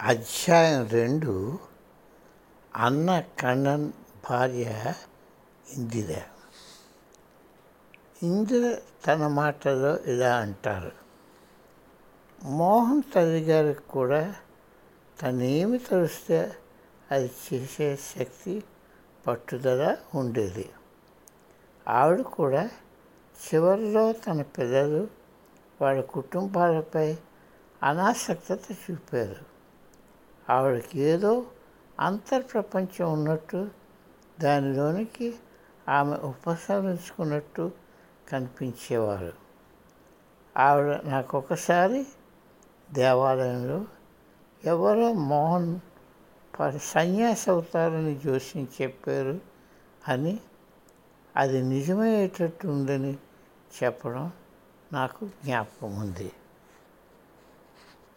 అధ్యాయం రెండు అన్న కన్నన్ భార్య ఇందిర ఇందిర తన మాటలో ఇలా అంటారు. మోహన్ తల్లి గారికి కూడా తనేమి తలుస్తే అది చేసే శక్తి పట్టుదల ఉండేది. ఆవిడ కూడా చివరిలో తన పిల్లలు వాళ్ళ కుటుంబాలపై అనాసక్తత చూపారు. ఆవిడకి ఏదో అంతర్ప్రపంచం ఉన్నట్టు దానిలోనికి ఆమె ఉపసంహరించుకున్నట్టు కనిపించేవారు. ఆవిడ నాకు ఒకసారి దేవాలయంలో ఎవరో మోహన్ ప- సన్యాసి అవుతారని జోస్యం చెప్పారు అని అది నిజమయ్యేటట్టు ఉందని చెప్పడం నాకు జ్ఞాపకం ఉంది